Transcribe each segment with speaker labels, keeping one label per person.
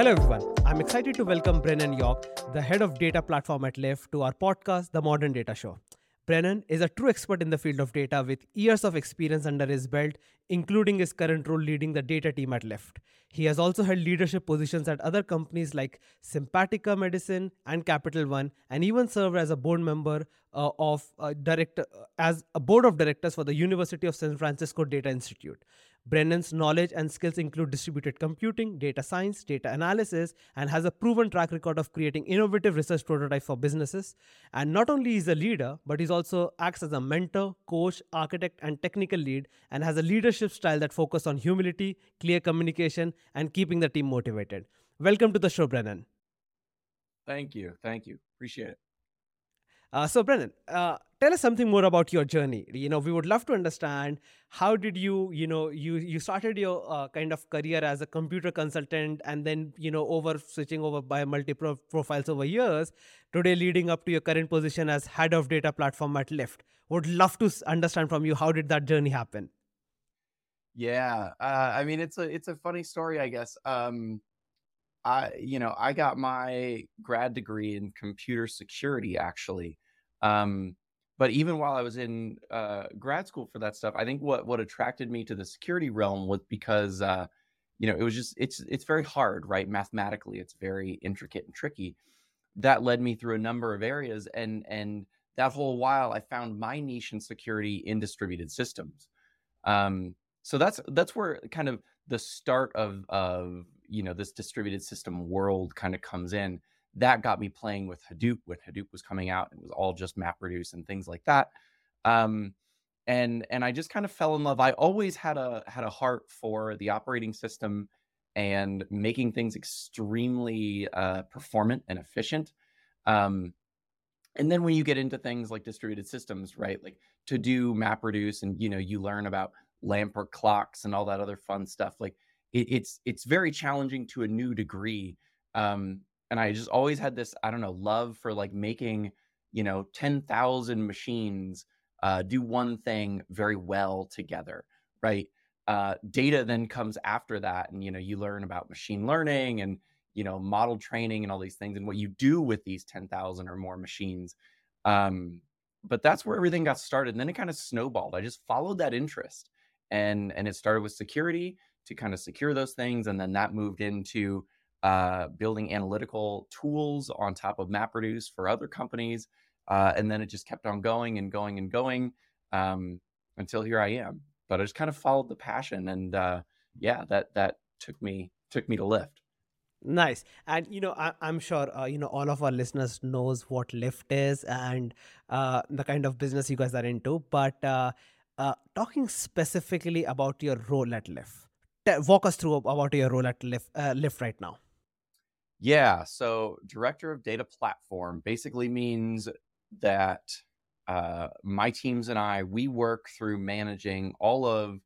Speaker 1: Hello, everyone. I'm excited to welcome Brennon York, the head of data platform at Lyft, to our podcast, The Modern Data Show. Brennon is a true expert in the field of data with years of experience under his belt, including his current role leading the data team at Lyft. He has also held leadership positions at other companies like Sympatica Medicine and Capital One, and even served as a board member uh, of uh, director as a board of directors for the University of San Francisco Data Institute. Brennon's knowledge and skills include distributed computing, data science, data analysis, and has a proven track record of creating innovative research prototypes for businesses. And not only is a leader, but he also acts as a mentor, coach, architect, and technical lead, and has a leadership style that focuses on humility, clear communication, and keeping the team motivated. Welcome to the show, Brennon.
Speaker 2: Thank you. Thank you. Appreciate it.
Speaker 1: Uh, so, Brennon, uh, tell us something more about your journey. You know, we would love to understand how did you, you know, you you started your uh, kind of career as a computer consultant, and then you know, over switching over by multi profiles over years. Today, leading up to your current position as head of data platform at Lyft. Would love to understand from you how did that journey happen.
Speaker 2: Yeah, uh, I mean, it's a it's a funny story, I guess. Um, I, you know, I got my grad degree in computer security actually. Um, but even while I was in uh, grad school for that stuff, I think what what attracted me to the security realm was because uh, you know it was just it's it's very hard, right? Mathematically, it's very intricate and tricky. That led me through a number of areas, and and that whole while I found my niche in security in distributed systems. Um, so that's that's where kind of the start of of you know this distributed system world kind of comes in that got me playing with hadoop when hadoop was coming out it was all just mapreduce and things like that. Um, and and i just kind of fell in love. I always had a had a heart for the operating system and making things extremely uh, performant and efficient. Um, and then when you get into things like distributed systems right like to do mapreduce and you know you learn about lamport clocks and all that other fun stuff like it, it's it's very challenging to a new degree. Um, and I just always had this I don't know love for like making you know ten thousand machines uh, do one thing very well together, right? Uh, data then comes after that, and you know you learn about machine learning and you know model training and all these things and what you do with these 10,000 or more machines um, but that's where everything got started and then it kind of snowballed i just followed that interest and and it started with security to kind of secure those things. And then that moved into uh, building analytical tools on top of MapReduce for other companies. Uh, and then it just kept on going and going and going um, until here I am. But I just kind of followed the passion, and uh, yeah, that that took me took me to Lyft.
Speaker 1: Nice, and you know, I, am sure uh, you know all of our listeners knows what Lyft is and uh, the kind of business you guys are into. But uh, uh talking specifically about your role at Lyft, walk us through about your role at Lyft, Lyft right now.
Speaker 2: Yeah. So, director of data platform basically means that uh, my teams and I we work through managing all of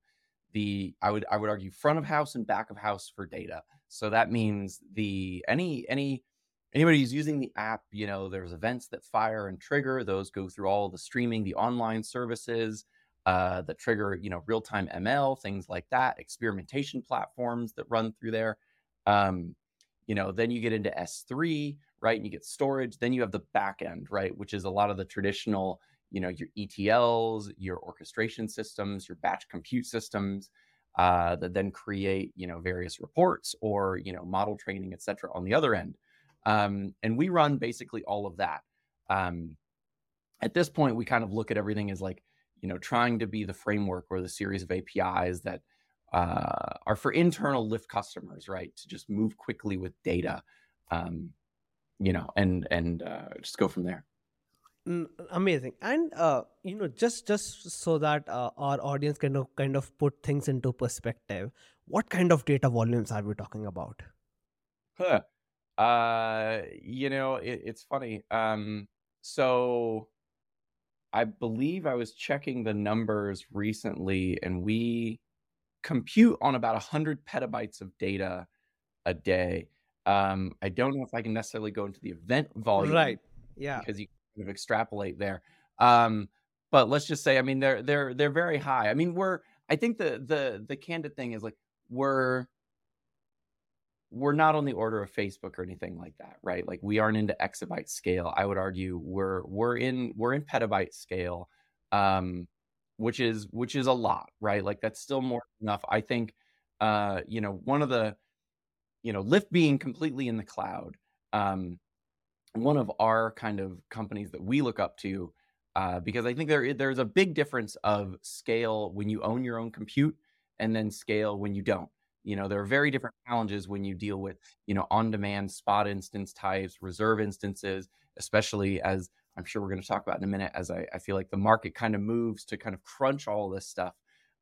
Speaker 2: the I would I would argue front of house and back of house for data. So that means the any any anybody who's using the app, you know, there's events that fire and trigger. Those go through all the streaming, the online services uh, that trigger, you know, real time ML, things like that, experimentation platforms that run through there. Um, you know, then you get into S3, right? And you get storage. Then you have the back end, right? Which is a lot of the traditional, you know, your ETLs, your orchestration systems, your batch compute systems uh, that then create, you know, various reports or, you know, model training, et cetera, on the other end. Um, and we run basically all of that. Um, at this point, we kind of look at everything as like, you know, trying to be the framework or the series of APIs that uh, are for internal Lyft customers, right? To just move quickly with data, um, you know, and and uh, just go from there.
Speaker 1: Mm, amazing, and uh, you know, just just so that uh, our audience can of, kind of put things into perspective, what kind of data volumes are we talking about?
Speaker 2: Huh. Uh, you know, it, it's funny. Um, so I believe I was checking the numbers recently, and we compute on about 100 petabytes of data a day. Um, I don't know if I can necessarily go into the event volume,
Speaker 1: right? Yeah,
Speaker 2: because you kind of extrapolate there. Um, but let's just say, I mean, they're they're they're very high. I mean, we're I think the the the candid thing is like we're we're not on the order of Facebook or anything like that, right? Like we aren't into exabyte scale. I would argue we're we're in we're in petabyte scale, um, which is which is a lot, right? Like that's still more enough. I think, uh, you know, one of the, you know, Lyft being completely in the cloud, um, one of our kind of companies that we look up to, uh, because I think there there's a big difference of scale when you own your own compute and then scale when you don't. You know, there are very different challenges when you deal with, you know, on-demand spot instance types, reserve instances, especially as I'm sure we're going to talk about in a minute, as I, I feel like the market kind of moves to kind of crunch all this stuff.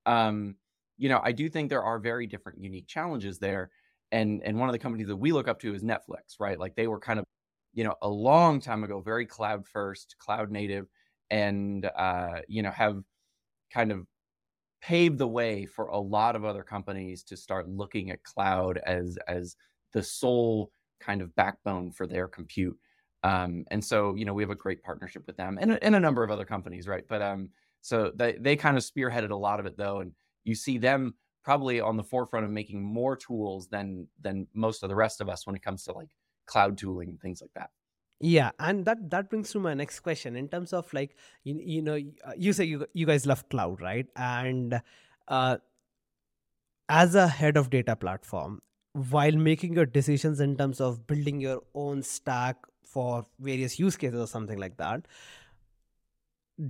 Speaker 2: Um, you know, I do think there are very different unique challenges there. And and one of the companies that we look up to is Netflix, right? Like they were kind of, you know, a long time ago, very cloud first, cloud native, and uh, you know, have kind of paved the way for a lot of other companies to start looking at cloud as as the sole kind of backbone for their compute. Um, and so, you know, we have a great partnership with them and, and a number of other companies, right? But um, so they they kind of spearheaded a lot of it though, and you see them probably on the forefront of making more tools than than most of the rest of us when it comes to like cloud tooling and things like that.
Speaker 1: Yeah, and that that brings to my next question in terms of like you, you know uh, you say you you guys love cloud, right? And uh, as a head of data platform, while making your decisions in terms of building your own stack for various use cases or something like that,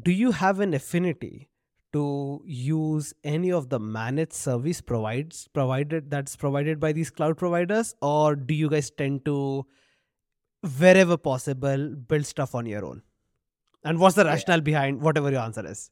Speaker 1: do you have an affinity to use any of the managed service provides provided that's provided by these cloud providers, or do you guys tend to wherever possible build stuff on your own and what's the
Speaker 2: Yeah.
Speaker 1: rationale behind whatever your answer is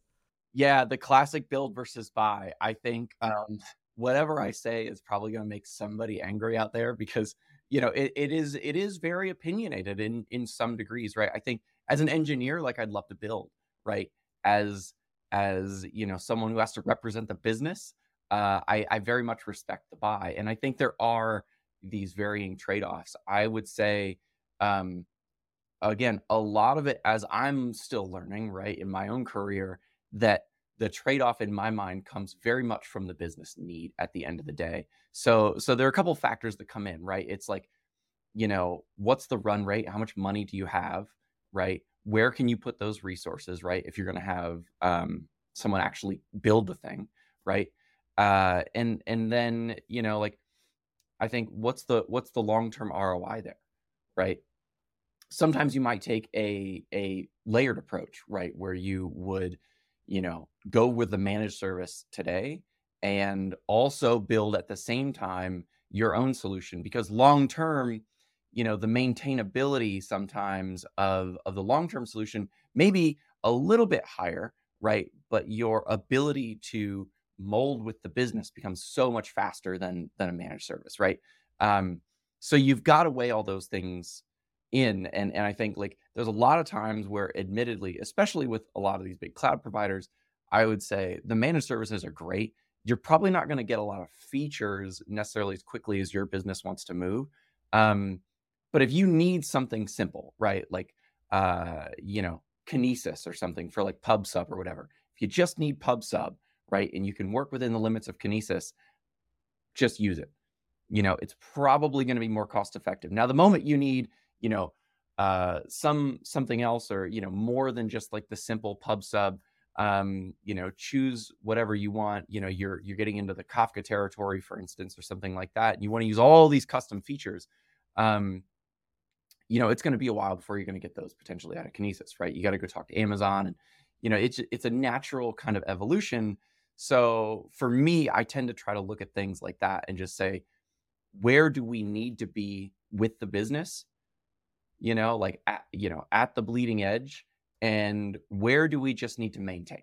Speaker 2: Yeah, the classic build versus buy. I think um, whatever I say is probably going to make somebody angry out there because you know it, it is it is very opinionated in in some degrees, right? I think as an engineer, like I'd love to build, right? As as you know, someone who has to represent the business, uh, I I very much respect the buy, and I think there are these varying trade offs. I would say, um, again, a lot of it as I'm still learning, right, in my own career that the trade-off in my mind comes very much from the business need at the end of the day. So so there are a couple factors that come in, right? It's like, you know, what's the run rate? How much money do you have, right? Where can you put those resources, right? If you're going to have um, someone actually build the thing, right? Uh, and and then you know, like, I think what's the what's the long-term ROI there, right? Sometimes you might take a a layered approach, right, where you would you know, go with the managed service today and also build at the same time your own solution because long term, you know, the maintainability sometimes of of the long term solution may be a little bit higher, right? But your ability to mold with the business becomes so much faster than than a managed service, right? Um, so you've got to weigh all those things in and and I think like there's a lot of times where admittedly especially with a lot of these big cloud providers I would say the managed services are great. You're probably not going to get a lot of features necessarily as quickly as your business wants to move um but if you need something simple right like uh you know kinesis or something for like pub sub or whatever if you just need pub sub right and you can work within the limits of kinesis just use it. You know it's probably going to be more cost effective. Now the moment you need you know uh some something else or you know more than just like the simple pub sub um you know choose whatever you want you know you're you're getting into the kafka territory for instance or something like that and you want to use all these custom features um you know it's going to be a while before you're going to get those potentially out of kinesis right? You got to go talk to amazon and you know it's it's a natural kind of evolution. So for me i tend to try to look at things like that and just say where do we need to be with the business? You know, like at, you know, at the bleeding edge and where do we just need to maintain?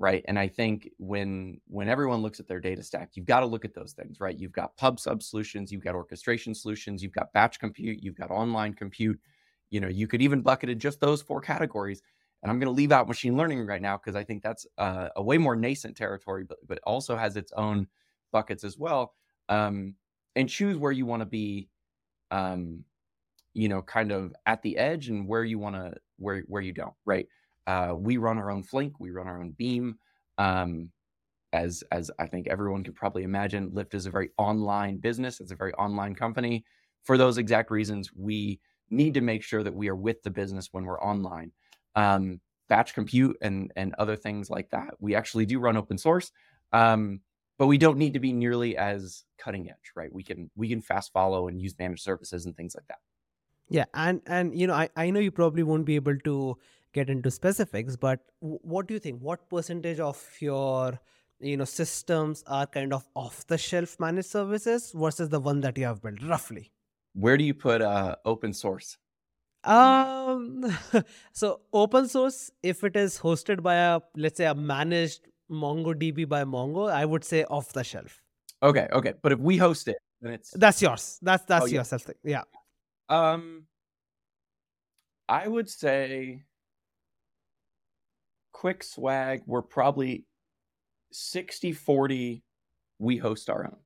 Speaker 2: Right. And I think when when everyone looks at their data stack, you've got to look at those things, right? You've got pub sub solutions, you've got orchestration solutions, you've got batch compute, you've got online compute. You know, you could even bucket in just those four categories. And I'm going to leave out machine learning right now because I think that's uh, a way more nascent territory, but but also has its own buckets as well. Um, and choose where you want to be um, you know, kind of at the edge and where you want to where where you don't, right? Uh, we run our own Flink, we run our own Beam. Um, as as I think everyone can probably imagine, Lyft is a very online business. It's a very online company. For those exact reasons, we need to make sure that we are with the business when we're online. Um, batch compute and and other things like that. We actually do run open source, um, but we don't need to be nearly as cutting edge, right? We can we can fast follow and use managed services and things like that.
Speaker 1: Yeah, and and you know, I I know you probably won't be able to get into specifics, but what do you think? What percentage of your you know systems are kind of off the shelf managed services versus the one that you have built roughly
Speaker 2: where do you put uh, open source
Speaker 1: um so open source if it is hosted by a let's say a managed mongodb by mongo i would say off the shelf
Speaker 2: okay okay but if we host it then it's
Speaker 1: that's yours that's that's oh, yeah. yourself thing. yeah
Speaker 2: um i would say quick swag we're probably 60 40 we host our own.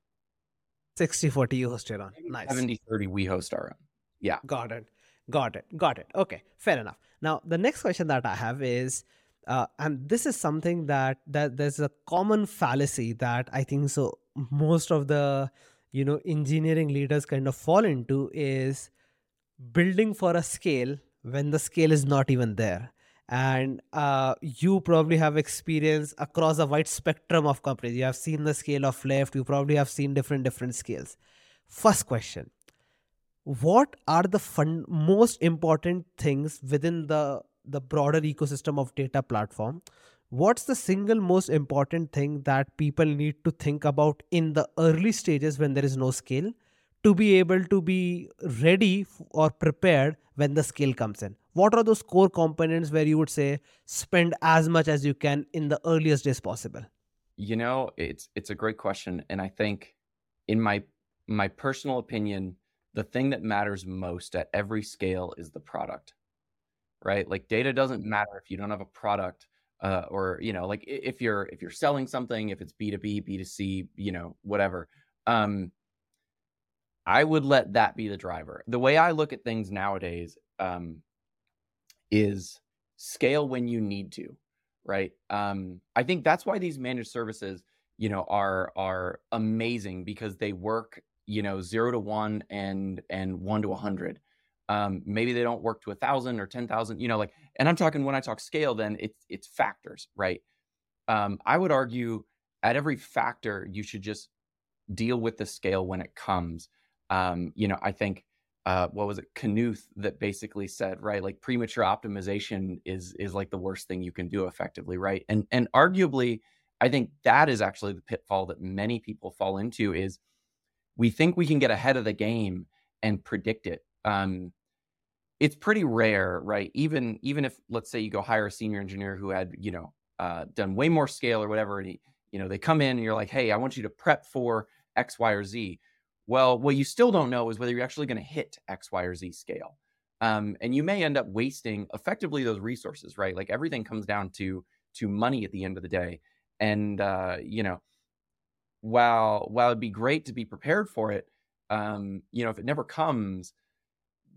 Speaker 1: 60 40 you host your own. Nice.
Speaker 2: 70 30 we host our own. Yeah.
Speaker 1: Got it. Got it. Got it. Okay. Fair enough. Now the next question that i have is uh, and this is something that that there's a common fallacy that i think so most of the you know engineering leaders kind of fall into is building for a scale when the scale is not even there. And uh, you probably have experience across a wide spectrum of companies. You have seen the scale of Lyft. You probably have seen different different scales. First question. What are the fun- most important things within the the broader ecosystem of data platform? What's the single most important thing that people need to think about in the early stages when there is no scale to be able to be ready or prepared when the scale comes in. What are those core components where you would say spend as much as you can in the earliest days possible
Speaker 2: you know it's it's a great question and i think in my my personal opinion the thing that matters most at every scale is the product right? Like data doesn't matter if you don't have a product uh, or you know like if you're if you're selling something if it's b2b b2c you know whatever um i would let that be the driver the way i look at things nowadays um is scale when you need to, right? Um, I think that's why these managed services, you know, are are amazing because they work, you know, zero to one and and one to a hundred. Um, maybe they don't work to a thousand or ten thousand, you know, like. And I'm talking when I talk scale, then it's it's factors, right? Um, I would argue at every factor you should just deal with the scale when it comes. Um, you know, I think uh, what was it, Knuth, that basically said, right, like premature optimization is is like the worst thing you can do effectively, right? And and arguably, I think that is actually the pitfall that many people fall into is we think we can get ahead of the game and predict it. Um, it's pretty rare, right? Even even if let's say you go hire a senior engineer who had you know uh, done way more scale or whatever, and he, you know they come in and you're like, hey, I want you to prep for X, Y, or Z well, what you still don't know is whether you're actually going to hit X, Y, or Z scale. Um, and you may end up wasting effectively those resources, right? Like everything comes down to to money at the end of the day. And uh, you know, while while it'd be great to be prepared for it, um, you know, if it never comes,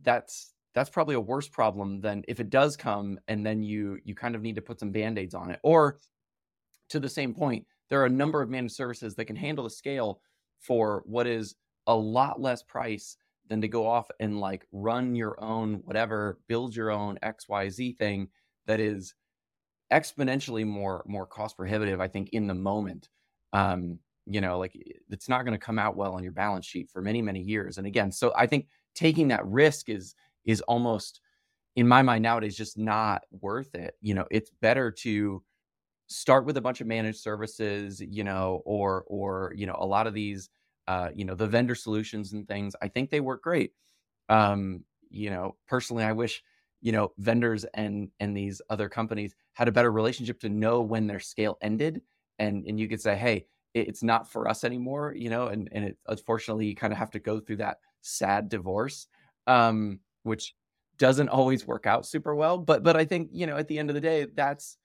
Speaker 2: that's that's probably a worse problem than if it does come and then you you kind of need to put some band-aids on it. Or to the same point, there are a number of managed services that can handle the scale for what is a lot less price than to go off and like run your own whatever, build your own XYZ thing that is exponentially more more cost prohibitive, I think, in the moment. Um, you know, like it's not going to come out well on your balance sheet for many, many years. And again, so I think taking that risk is is almost in my mind nowadays just not worth it. You know, it's better to start with a bunch of managed services, you know, or or you know, a lot of these uh, you know, the vendor solutions and things. I think they work great. Um, you know, personally, I wish you know vendors and and these other companies had a better relationship to know when their scale ended, and and you could say, hey, it's not for us anymore, you know, and and it, unfortunately, you kind of have to go through that sad divorce, um, which doesn't always work out super well. But but I think you know at the end of the day, that's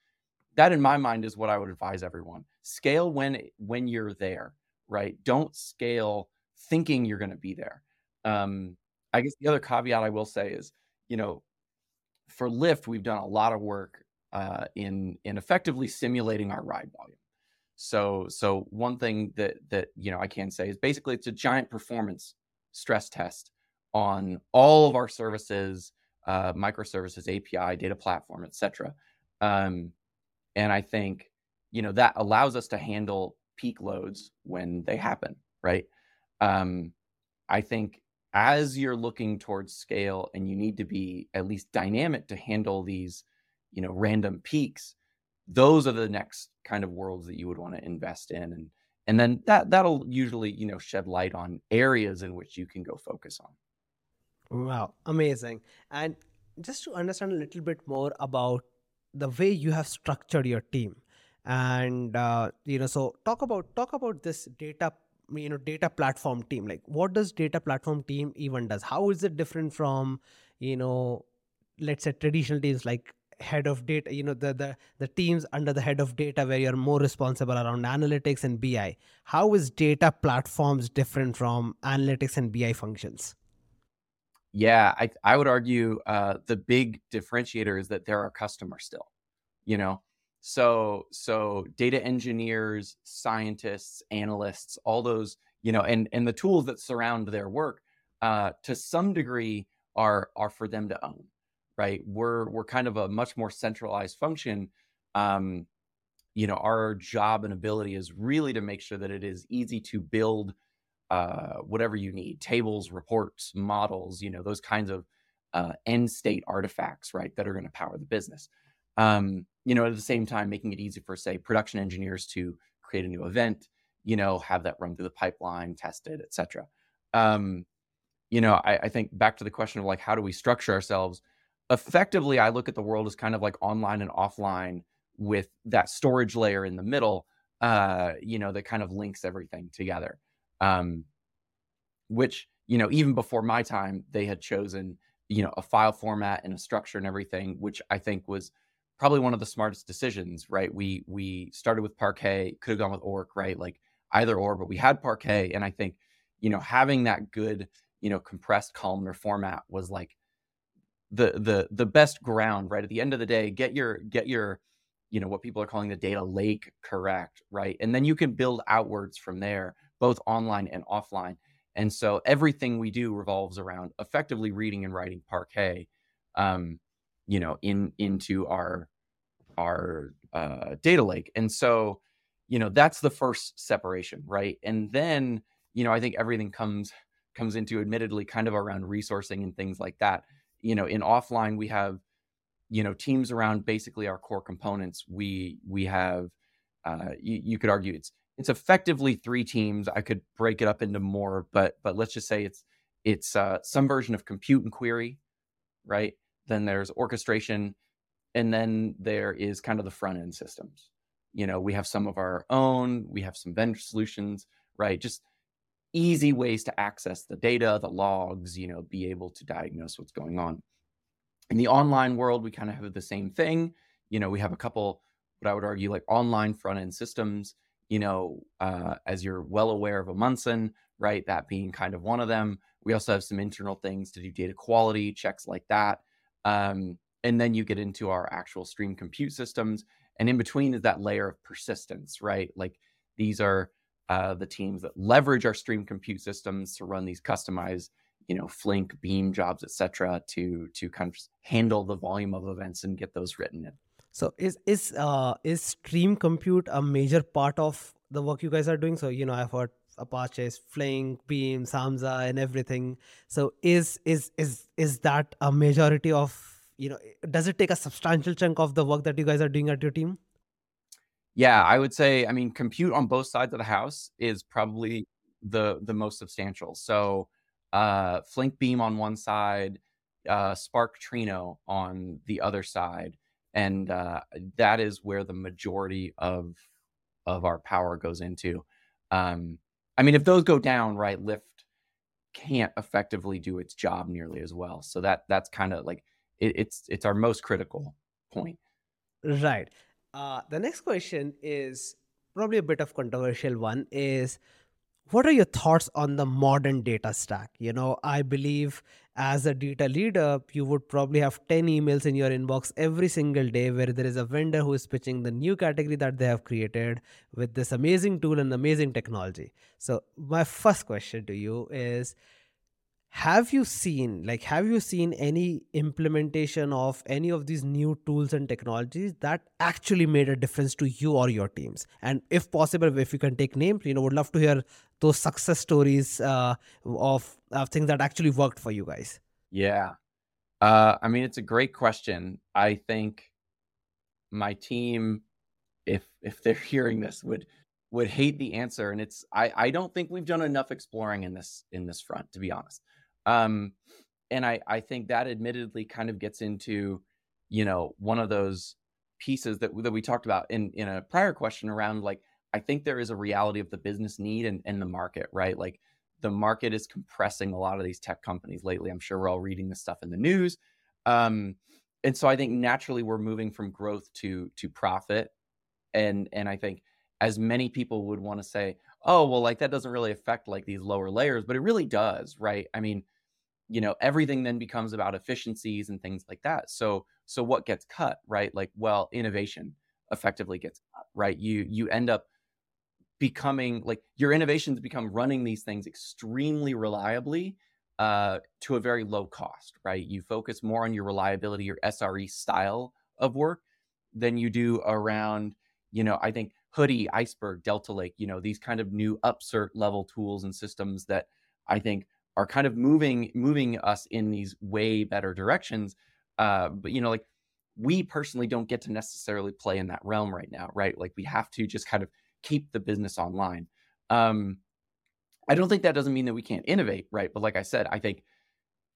Speaker 2: that in my mind is what I would advise everyone: scale when when you're there right? Don't scale thinking you're going to be there. Um, I guess the other caveat I will say is, you know, for Lyft, we've done a lot of work uh, in in effectively simulating our ride volume. So so one thing that that you know I can say is basically it's a giant performance stress test on all of our services, uh, microservices, API, data platform, etc. Um, and I think you know that allows us to handle peak loads when they happen, right? Um, I think as you're looking towards scale and you need to be at least dynamic to handle these, you know, random peaks, those are the next kind of worlds that you would want to invest in and and then that that'll usually you know shed light on areas in which you can go focus on
Speaker 1: Wow, amazing. And just to understand a little bit more about the way you have structured your team, and uh, you know, so talk about talk about this data, you know, data platform team. Like, what does data platform team even does? How is it different from, you know, let's say traditional teams like head of data, you know, the the the teams under the head of data where you're more responsible around analytics and BI. How is data platforms different from analytics and BI functions?
Speaker 2: yeah i i would argue uh the big differentiator is that they're our customer still you know so so data engineers scientists analysts all those you know and and the tools that surround their work uh to some degree are are for them to own right? We're we're kind of a much more centralized function. Um you know our job and ability is really to make sure that it is easy to build uh, whatever you need tables reports models you know those kinds of uh, end state artifacts right that are going to power the business. Um, you know at the same time making it easy for say production engineers to create a new event you know have that run through the pipeline test tested etc um, you know I, I think back to the question of like how do we structure ourselves? Effectively i look at the world as kind of like online and offline with that storage layer in the middle uh, you know that kind of links everything together. Um, which you know even before my time they had chosen you know a file format and a structure and everything which i think was probably one of the smartest decisions right? We we started with parquet could have gone with orc right? Like either or but we had parquet and i think you know having that good you know compressed columnar format was like the the the best ground right? At the end of the day get your get your you know what people are calling the data lake correct right? And then you can build outwards from there both online and offline. And so everything we do revolves around effectively reading and writing Parquet, um, you know, in into our our uh, data lake. And so, you know, that's the first separation, right? And then, you know, I think everything comes comes into admittedly kind of around resourcing and things like that. You know, in offline we have, you know, teams around basically our core components. We we have, uh, you, you could argue it's it's effectively three teams. I could break it up into more, but but let's just say it's it's uh, some version of compute and query, right? Then there's orchestration, and then there is kind of the front end systems. You know, we have some of our own, we have some vendor solutions, right? Just easy ways to access the data, the logs, you know, be able to diagnose what's going on. In the online world, we kind of have the same thing. You know, we have a couple, what I would argue, like online front end systems you know, uh, as you're well aware of Amundsen, right? That being kind of one of them. We also have some internal things to do data quality checks like that. Um, and then you get into our actual stream compute systems. And in between is that layer of persistence, right? Like these are uh, the teams that leverage our stream compute systems to run these customized, you know, Flink, Beam jobs, etc., to to kind of handle the volume of events and get those written in.
Speaker 1: So is is uh is stream compute a major part of the work you guys are doing? So you know I've heard Apache, Flink, Beam, Samza, and everything. So is is is is that a majority of you know? Does it take a substantial chunk of the work that you guys are doing at your team?
Speaker 2: Yeah, I would say. I mean, compute on both sides of the house is probably the the most substantial. So, uh, Flink Beam on one side, uh, Spark Trino on the other side and uh, that is where the majority of of our power goes into. Um, I mean, if those go down, right, Lyft can't effectively do its job nearly as well. So that that's kind of like it, it's it's our most critical point.
Speaker 1: Right. Uh, the next question is probably a bit of controversial one. Is what are your thoughts on the modern data stack? You know, I believe as a data leader, you would probably have 10 emails in your inbox every single day where there is a vendor who is pitching the new category that they have created with this amazing tool and amazing technology. So, my first question to you is have you seen like have you seen any implementation of any of these new tools and technologies that actually made a difference to you or your teams? And if possible if you can take names you know would love to hear those success stories uh, of, of things that actually worked for you guys.
Speaker 2: Yeah. Uh, i mean it's a great question. I think my team if if they're hearing this would would hate the answer. And it's i i don't think we've done enough exploring in this in this front to be honest um, and I, I think that admittedly kind of gets into, you know, one of those pieces that, that we talked about in, in a prior question around like, I think there is a reality of the business need and, and the market, right? Like the market is compressing a lot of these tech companies lately. I'm sure we're all reading this stuff in the news. Um, and so I think naturally we're moving from growth to to profit. And and I think as many people would want to say, oh, well, like that doesn't really affect like these lower layers, but it really does, right? I mean, you know everything then becomes about efficiencies and things like that. So so what gets cut right? Like well innovation effectively gets cut right? You you end up becoming like your innovations become running these things extremely reliably uh, to a very low cost right? You focus more on your reliability your sre style of work than you do around you know i think Hudi iceberg delta lake you know these kind of new upsert level tools and systems that i think are kind of moving moving us in these way better directions. Uh, but you know, like we personally don't get to necessarily play in that realm right now, right? Like we have to just kind of keep the business online. Um, I don't think that doesn't mean that we can't innovate, right? But like I said, I think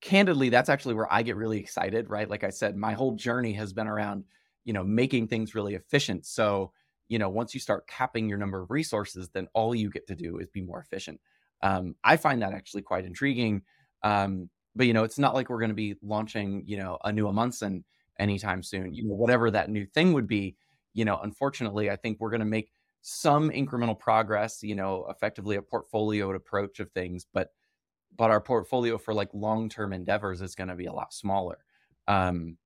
Speaker 2: candidly, that's actually where I get really excited, right? Like I said, my whole journey has been around, you know, making things really efficient. So, you know, once you start capping your number of resources, then all you get to do is be more efficient. Um, I find that actually quite intriguing. Um, but you know, it's not like we're going to be launching, you know, a new Amundsen anytime soon. You know, whatever that new thing would be. You know, unfortunately, I think we're going to make some incremental progress. You know, effectively a portfolio approach of things, but but our portfolio for like long term endeavors is going to be a lot smaller. Um,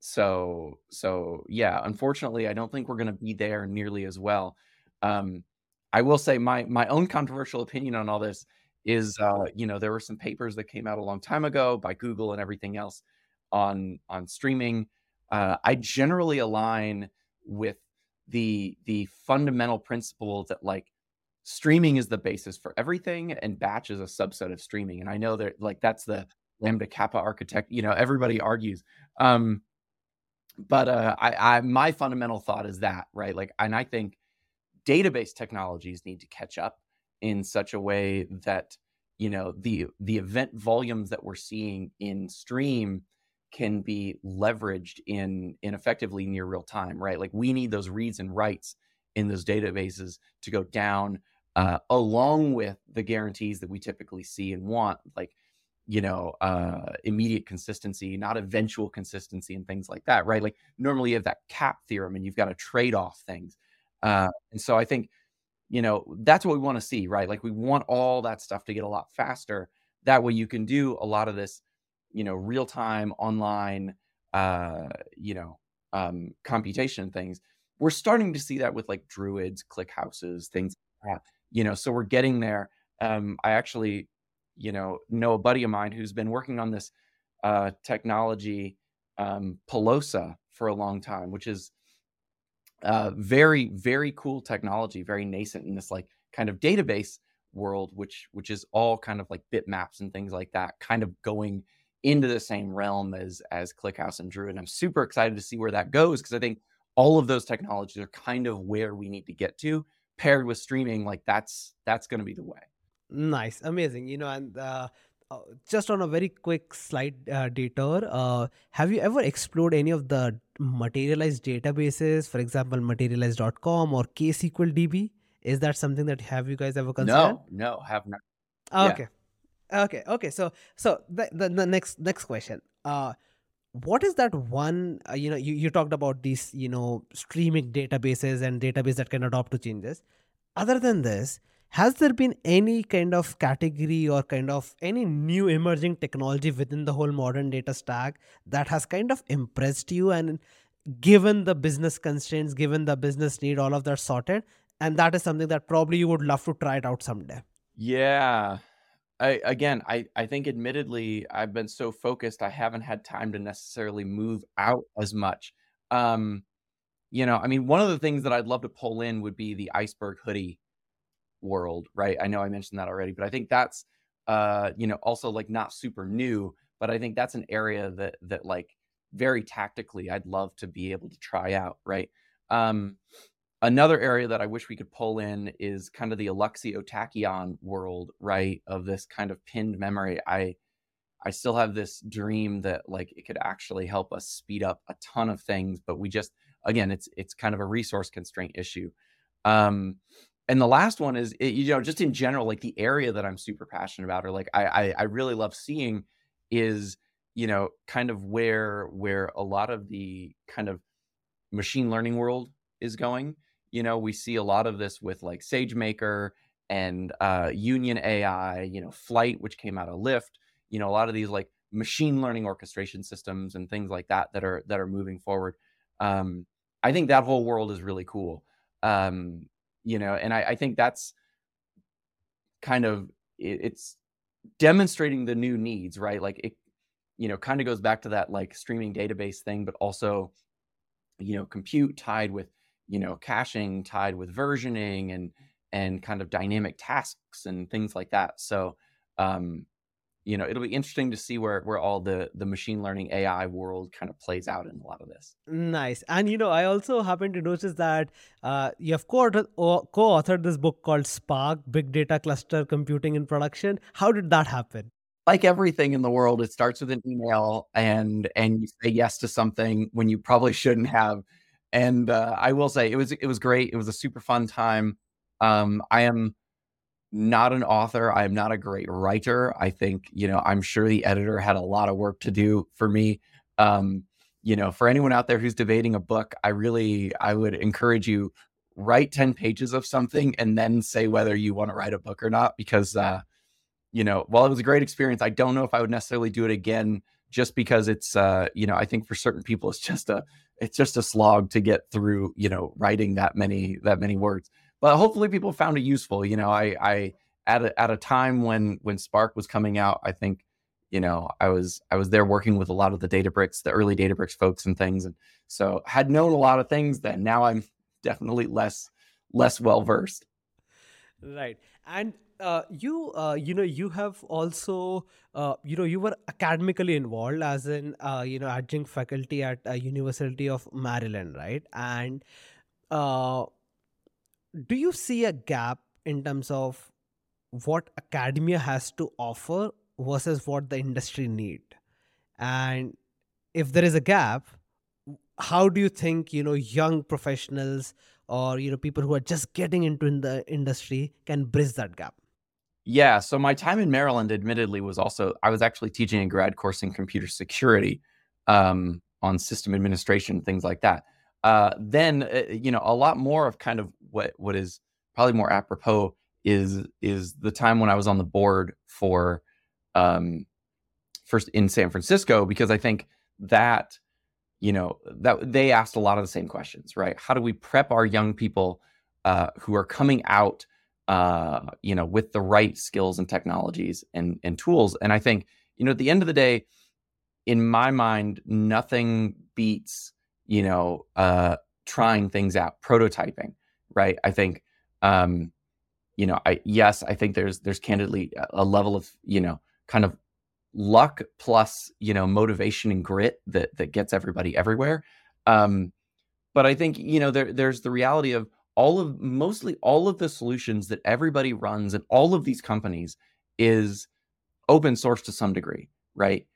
Speaker 2: so so yeah, unfortunately, I don't think we're going to be there nearly as well. Um, I will say my my own controversial opinion on all this is, uh, you know, there were some papers that came out a long time ago by Google and everything else on on streaming. Uh, I generally align with the the fundamental principle that like streaming is the basis for everything and batch is a subset of streaming and i know that like that's the lambda kappa architect you know everybody argues um but uh i i my fundamental thought is that right like and i think database technologies need to catch up in such a way that you know the the event volumes that we're seeing in stream can be leveraged in in effectively near real time right? Like we need those reads and writes in those databases to go down uh, along with the guarantees that we typically see and want like you know uh, immediate consistency not eventual consistency and things like that right like normally you have that cap theorem and you've got to trade off things uh, and so I think, you know, that's what we want to see, right? Like we want all that stuff to get a lot faster. That way you can do a lot of this, you know, real time online, uh, you know, um, computation things. We're starting to see that with like druids, ClickHouses, things like you know, so we're getting there. Um, I actually, you know, know a buddy of mine who's been working on this uh, technology, um, Pilosa, for a long time, which is uh, very very cool technology very nascent in this like kind of database world which which is all kind of like bitmaps and things like that kind of going into the same realm as as clickhouse and druid and i'm super excited to see where that goes because i think all of those technologies are kind of where we need to get to. Paired with streaming like that's that's going to be the way
Speaker 1: nice amazing you know and uh, uh, just on a very quick slide uh, detour, uh, have you ever explored any of the materialized databases, for example, materialize.com or KSQLDB? Is that something that have you guys ever considered?
Speaker 2: No, no, have not.
Speaker 1: Okay, yeah. okay, okay. So, so the, the, the next next question. Uh, what is that one? Uh, you know, you, you talked about these, you know, streaming databases and database that can adopt to changes. Other than this, has there been any kind of category or kind of any new emerging technology within the whole modern data stack that has kind of impressed you and given the business constraints given the business need all of that sorted and that is something that probably you would love to try it out someday
Speaker 2: Yeah. I again, I I think admittedly I've been so focused I haven't had time to necessarily move out as much. Um, you know, I mean, one of the things that I'd love to pull in would be the iceberg Hudi world, right? I know I mentioned that already, but I think that's uh, you know, also like not super new, but I think that's an area that that like very tactically I'd love to be able to try out, right? Um, another area that I wish we could pull in is kind of the Alluxio Tachyon world, right? Of this kind of pinned memory. I I still have this dream that like it could actually help us speed up a ton of things, but we just again, it's it's kind of a resource constraint issue. Um, and the last one is you know just in general like the area that i'm super passionate about or like I, I i really love seeing is you know kind of where where a lot of the kind of machine learning world is going. You know we see a lot of this with like sagemaker and uh union ai you know Flyte which came out of lyft you know a lot of these like machine learning orchestration systems and things like that that are that are moving forward. Um i think that whole world is really cool. Um you know and i, I think that's kind of it, it's demonstrating the new needs right? Like it you know kind of goes back to that like streaming database thing but also you know compute tied with you know caching tied with versioning and and kind of dynamic tasks and things like that. So um you know it'll be interesting to see where where all the the machine learning ai world kind of plays out in a lot of this.
Speaker 1: Nice. And you know i also happen to notice that uh, you have co-authored, co-authored this book called spark big data cluster computing in production. How did that happen?
Speaker 2: Like everything in the world it starts with an email and and you say yes to something when you probably shouldn't have. And uh, i will say it was it was great. It was a super fun time. Um i am not an author. I am not a great writer. I think, you know, I'm sure the editor had a lot of work to do for me. Um, you know, for anyone out there who's debating a book, I really I would encourage you write 10 pages of something and then say whether you want to write a book or not because uh you know, while it was a great experience, I don't know if I would necessarily do it again just because it's uh you know, I think for certain people it's just a it's just a slog to get through, you know, writing that many that many words but hopefully people found it useful. You know, I, I at a, at a time when when Spark was coming out, I think, you know, I was I was there working with a lot of the Databricks, the early Databricks folks and things, and so had known a lot of things. Then now I'm definitely less less well versed.
Speaker 1: Right, and uh, you uh, you know you have also uh, you know you were academically involved as in uh, you know adjunct faculty at uh, University of Maryland, right? And uh, do you see a gap in terms of what academia has to offer versus what the industry need? And if there is a gap how do you think you know young professionals or you know people who are just getting into in the industry can bridge that gap?
Speaker 2: Yeah so my time in maryland admittedly was also i was actually teaching a grad course in computer security um, on system administration things like that uh, then uh, you know a lot more of kind of what what is probably more apropos is is the time when I was on the board for um first in San Francisco because I think that you know that they asked a lot of the same questions right? How do we prep our young people uh, who are coming out uh, you know with the right skills and technologies and and tools? And I think you know at the end of the day in my mind nothing beats you know uh, trying things out prototyping right? I think, um, you know, I yes, I think there's there's candidly a level of you know kind of luck plus you know motivation and grit that that gets everybody everywhere. Um, but I think you know there there's the reality of all of mostly all of the solutions that everybody runs and all of these companies is open source to some degree, right?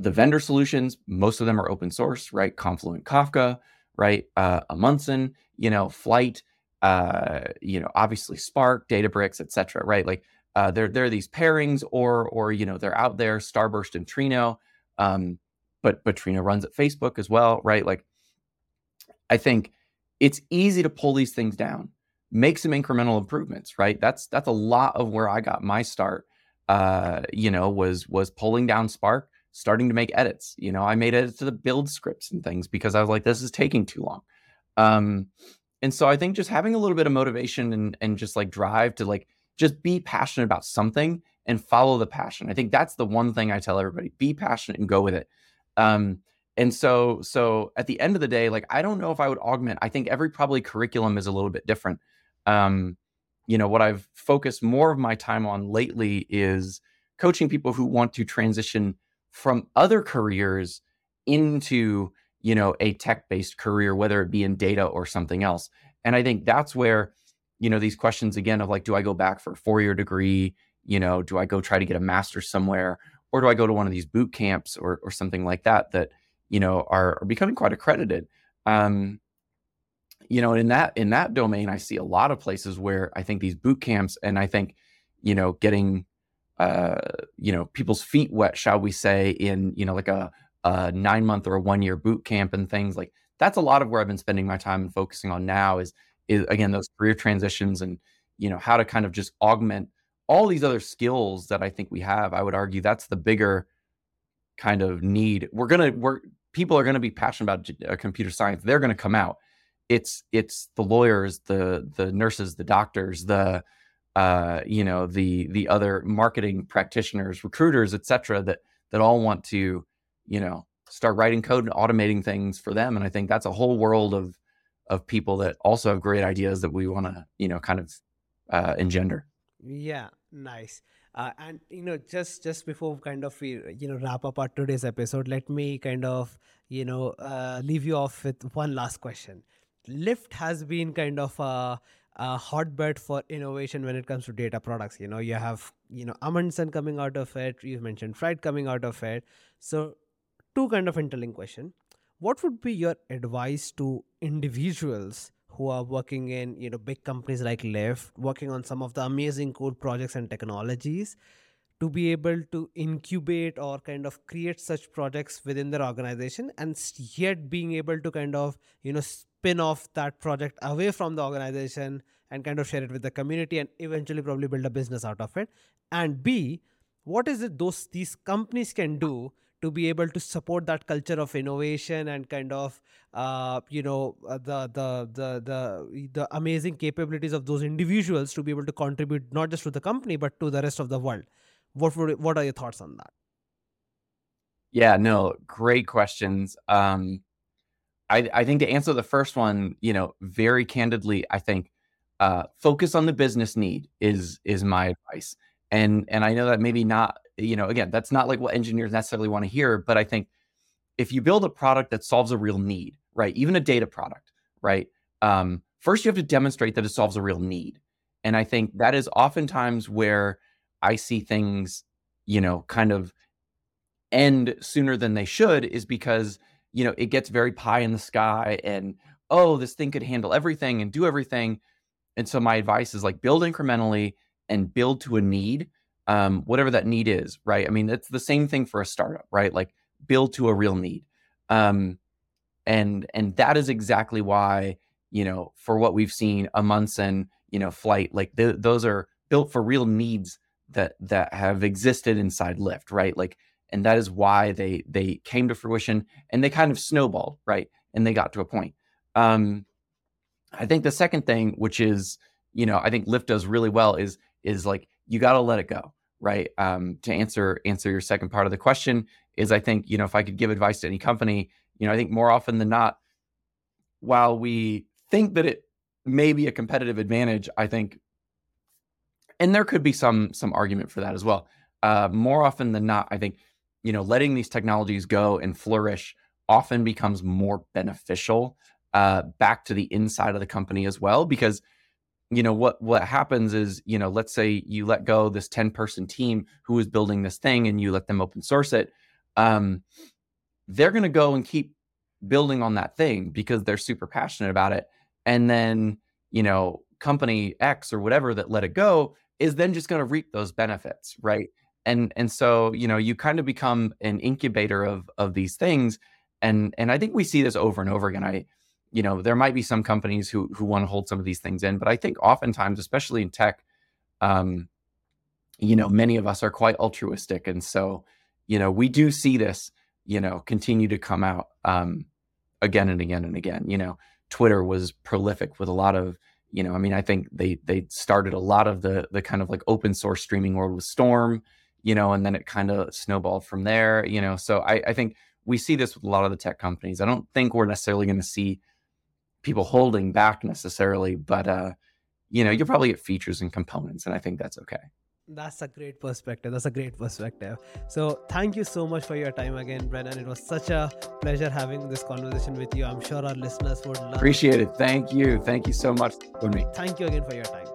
Speaker 2: The vendor solutions, most of them are open source, right? Confluent, Kafka, right? Uh, Amundsen, you know, Flyte, uh, you know, obviously Spark, Databricks, etc. Right? Like uh, there there are these pairings, or or you know they're out there, Starburst and Trino, um, but but Trino runs at Facebook as well, right? Like I think it's easy to pull these things down, make some incremental improvements, right? That's that's a lot of where I got my start. Uh, you know, was was pulling down Spark, starting to make edits. You know, I made edits to the build scripts and things because I was like, this is taking too long. Um, and so I think just having a little bit of motivation and and just like drive to like just be passionate about something and follow the passion. I think that's the one thing I tell everybody: be passionate and go with it. Um, and so so at the end of the day, like I don't know if I would augment. I think every probably curriculum is a little bit different um, you know, what I've focused more of my time on lately is coaching people who want to transition from other careers into, you know, a tech-based career, whether it be in data or something else. And I think that's where, you know, these questions again of like, do I go back for a four-year degree? You know, do I go try to get a master somewhere? Or do I go to one of these boot camps or or something like that that, you know, are, are becoming quite accredited? Um, you know in that in that domain i see a lot of places where i think these boot camps and i think you know getting uh you know people's feet wet shall we say in you know like a, a nine month or a one year boot camp and things like that's a lot of where i've been spending my time and focusing on now is is again those career transitions and you know how to kind of just augment all these other skills that i think we have. I would argue that's the bigger kind of need. We're gonna we're people are to be passionate about uh, computer science. They're to come out. It's it's the lawyers, the the nurses, the doctors, the uh, you know the the other marketing practitioners, recruiters, etc. That that all want to you know start writing code and automating things for them. And I think that's a whole world of of people that also have great ideas that we want to you know kind of uh, engender.
Speaker 1: Yeah, nice. Uh, and you know, just just before kind of we you know wrap up our today's episode, let me kind of you know uh, leave you off with one last question. Lyft has been kind of a, a hotbed for innovation when it comes to data products. You know, you have you know Amundsen coming out of it. You've mentioned Flyte coming out of it. So, two kind of interlinked question: What would be your advice to individuals who are working in you know big companies like Lyft, working on some of the amazing cool projects and technologies? to be able to incubate or kind of create such projects within their organization and yet being able to kind of you know spin off that project away from the organization and kind of share it with the community and eventually probably build a business out of it. And b what is it those these companies can do to be able to support that culture of innovation and kind of uh, you know uh, the, the the the the amazing capabilities of those individuals to be able to contribute not just to the company but to the rest of the world? What would, what are your thoughts on that?
Speaker 2: Yeah no great questions. Um I, I think to answer the first one, you know, very candidly, I think uh, focus on the business need is is my advice. And and I know that maybe not, you know, again, that's not like what engineers necessarily want to hear, but I think if you build a product that solves a real need, right, even a data product, right, um, first you have to demonstrate that it solves a real need. And I think that is oftentimes where I see things, you know, kind of end sooner than they should, is because you know, it gets very pie in the sky and oh, this thing could handle everything and do everything. And so my advice is like build incrementally and build to a need, um, whatever that need is, right? I mean, it's the same thing for a startup, right? Like build to a real need. Um, and and that is exactly why, you know, for what we've seen, a Amundsen, you know, Flyte, like th- those are built for real needs that that have existed inside Lyft, right? Like and that is why they they came to fruition and they kind of snowballed right and they got to a point. Um i think the second thing which is you know i think Lyft does really well is is like you got to let it go right? Um to answer answer your second part of the question is i think you know if i could give advice to any company you know i think more often than not while we think that it may be a competitive advantage i think and there could be some some argument for that as well uh more often than not i think you know, letting these technologies go and flourish often becomes more beneficial uh, back to the inside of the company as well. Because, you know, what what happens is, you know, let's say you let go this 10 person team who is building this thing and you let them open source it. Um, they're going to go and keep building on that thing because they're super passionate about it. And then, you know, company X or whatever that let it go is then just going to reap those benefits, right? And and so you know you kind of become an incubator of of these things and and i think we see this over and over again i you know, there might be some companies who who want to hold some of these things in, but I think oftentimes, especially in tech, um, you know, many of us are quite altruistic, and so you know, we do see this, you know, continue to come out um, again and again and again. You know, Twitter was prolific with a lot of you know, I mean, I think they they started a lot of the the kind of like open source streaming world with Storm, you know, and then it kind of snowballed from there, you know. So I, I think we see this with a lot of the tech companies. I don't think we're necessarily going to see people holding back necessarily, but uh, you know, you'll probably get features and components, and I think that's okay.
Speaker 1: That's a great perspective. That's a great perspective. So, thank you so much for your time again, Brennon. It was such a pleasure having this conversation with you. I'm sure our listeners would love
Speaker 2: Appreciate it. Thank you. Thank you so much for me.
Speaker 1: Thank you again for your time.